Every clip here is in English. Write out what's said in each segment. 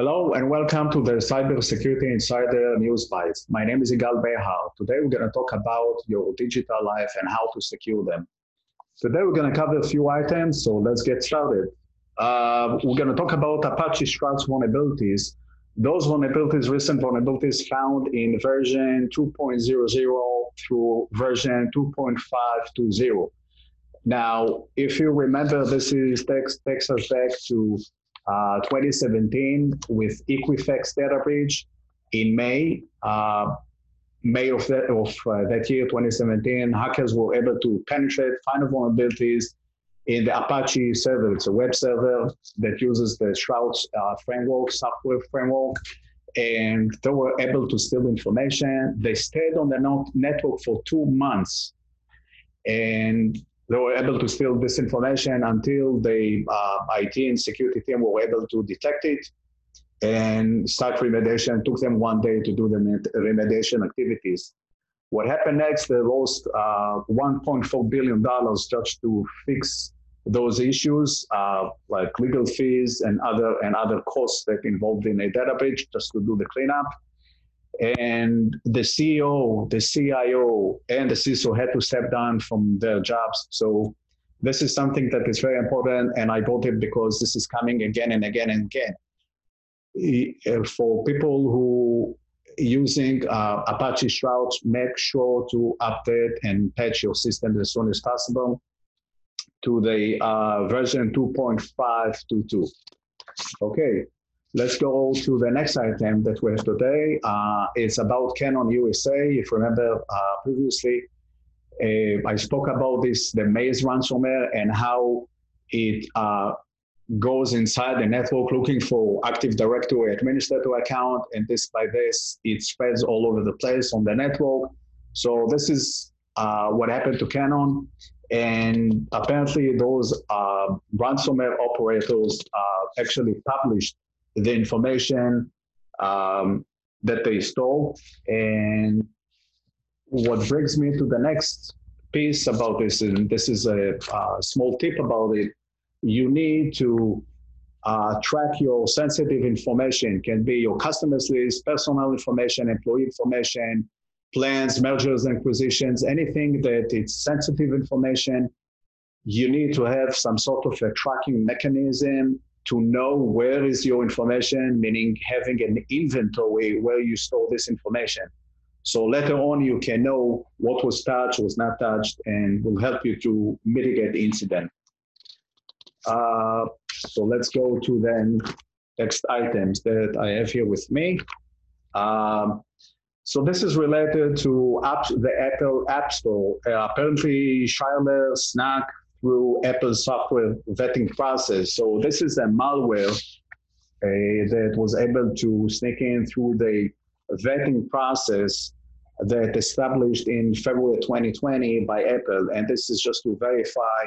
Hello and welcome to the Cybersecurity Insider News Bites. My name is Yigal Behar. Today we're going to talk about your digital life and how to secure them. Today we're going to cover a few items, so let's get started. Uh, we're going to talk about Apache Struts vulnerabilities. Those vulnerabilities, recent vulnerabilities found in version 2.00 through version 2.520. Now, if you remember, this is takes, takes us back to uh, 2017 with Equifax data breach in May. Uh, May of that, of uh, that year, 2017, hackers were able to penetrate, find vulnerabilities in the Apache server. It's a web server that uses the Struts uh, framework, software framework, and they were able to steal information. They stayed on the network for two months, and they were able to steal this information until the uh, IT and security team were able to detect it and start remediation. It took them one day to do the remediation activities. What happened next, they lost uh, $1.4 billion just to fix those issues, uh, like legal fees and other and other costs that involved in a data breach just to do the cleanup and the CEO, the CIO, and the CISO had to step down from their jobs. So this is something that is very important, and I brought it because this is coming again and again and again. Uh, for people who using uh, Apache Struts, make sure to update and patch your system as soon as possible to the uh, version 2.522. Okay, Let's go to the next item that we have today. Uh, it's about Canon USA. If you remember uh, previously, uh, I spoke about this, the Maze ransomware, and how it uh, goes inside the network looking for Active Directory administrator account, and this by this, it spreads all over the place on the network. So this is uh, what happened to Canon. And apparently those uh, ransomware operators actually published the information um, that they stole. And what brings me to the next piece about this, and this is a, a small tip about it, you need to uh, track your sensitive information, can be your customers list, personal information, employee information, plans, mergers, and acquisitions, anything that it's sensitive information, you need to have some sort of a tracking mechanism to know where is your information, meaning having an inventory where you store this information. So later on, you can know what was touched, was not touched, and will help you to mitigate the incident. Uh, so let's go to then next items that I have here with me. Um, so this is related to the Apple App Store. Uh, apparently, Shlayer Snuck through Apple software vetting process. So this is a malware uh, that was able to sneak in through the vetting process that established in February 2020 by Apple. And this is just to verify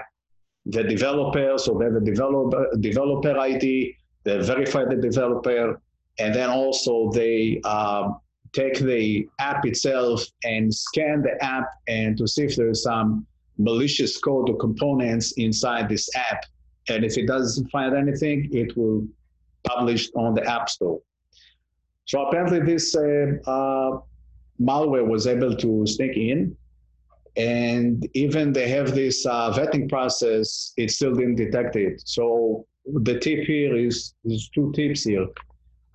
the developer. So they have a developer, developer ID, they verify the developer, and then also they um, take the app itself and scan the app and to see if there's some malicious code or components inside this app. And if it doesn't find anything, it will publish on the App Store. So apparently this uh, uh, malware was able to sneak in and even they have this uh, vetting process, it still didn't detect it. So the tip here is, there's two tips here.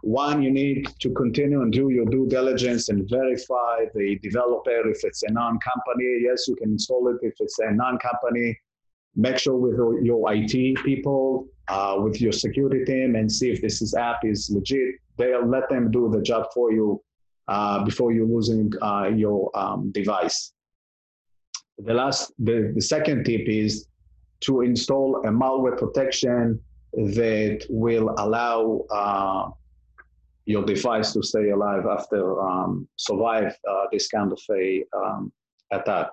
One, you need to continue and do your due diligence and verify the developer. If it's a non-company, yes, you can install it. If it's a non-company, make sure with your IT people, uh, with your security team, and see if this is app is legit. They'll let them do the job for you uh, before you're losing uh, your um, device. The last, the, the second tip is to install a malware protection that will allow uh, your device to stay alive after um, survive uh, this kind of a um, attack.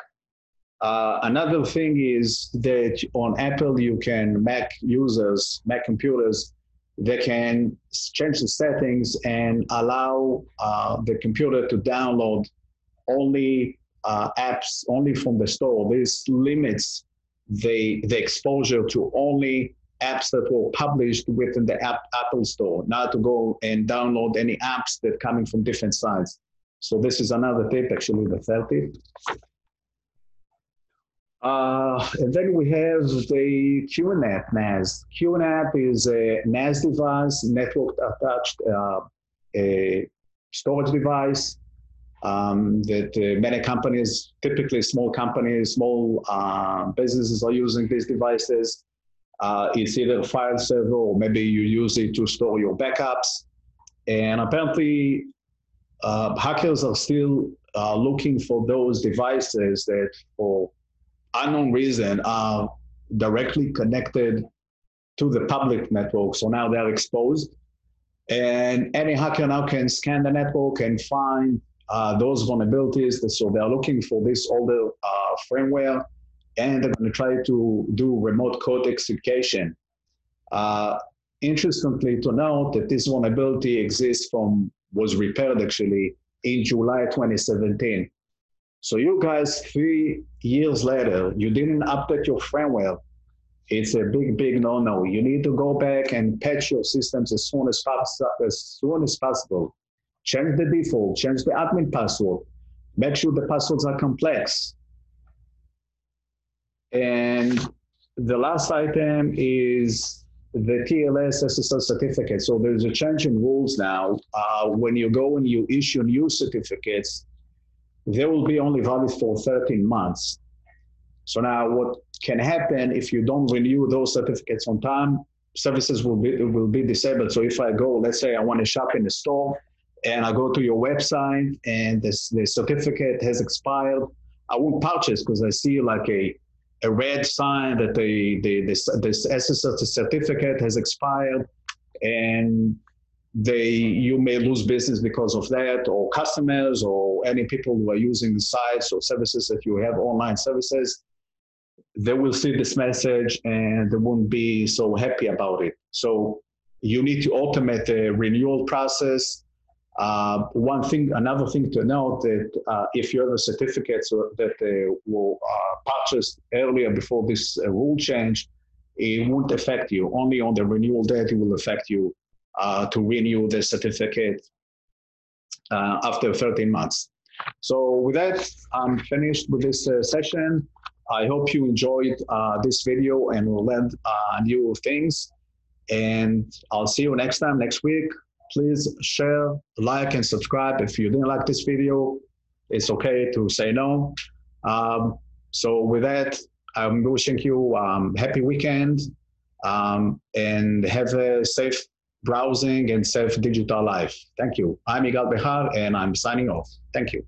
Uh, another thing is that on Apple, you can Mac users, Mac computers, they can change the settings and allow uh, the computer to download only uh, apps only from the store. This limits the, the exposure to only apps that were published within the app, Apple Store, not to go and download any apps that coming from different sites. So this is another tip, actually the third tip. Uh, and then we have the QNAP NAS. QNAP is a NAS device, network attached uh, a storage device um, that uh, many companies, typically small companies, small uh, businesses are using these devices. Uh, it's either a file server or maybe you use it to store your backups. And apparently, uh, hackers are still uh, looking for those devices that, for unknown reason, are directly connected to the public network. So now they're exposed. And any hacker now can scan the network and find uh, those vulnerabilities. So they're looking for this older uh, firmware and they're going to try to do remote code execution. Uh, interestingly to note that this vulnerability exists from, was repaired actually in July 2017. So you guys, three years later, you didn't update your firmware. It's a big, big no-no. You need to go back and patch your systems as soon as, as soon as possible change the default, change the admin password, make sure the passwords are complex. And the last item is the TLS SSL certificate. So there's a change in rules now. Uh, when you go and you issue new certificates, they will be only valid for 13 months. So now what can happen if you don't renew those certificates on time, services will be, will be disabled. So if I go, let's say I want to shop in a store, and I go to your website and this, the certificate has expired, I won't purchase because I see like a, a red sign that the, the, this, this SSL certificate has expired and they you may lose business because of that or customers or any people who are using the sites or services that you have online services. They will see this message and they won't be so happy about it. So you need to automate the renewal process uh, one thing, another thing to note that uh, if you have a certificate so that uh, were purchased earlier before this uh, rule change, it won't affect you. Only on the renewal date it will affect you uh, to renew the certificate uh, after 13 months. So with that, I'm finished with this session. I hope you enjoyed this video and will learn new things. And I'll see you next time, next week please share, like, and subscribe. If you didn't like this video, it's okay to say no. Um, so with that, I'm wishing you um, happy weekend um, and have a safe browsing and safe digital life. Thank you. I'm Yigal Behar and I'm signing off. Thank you.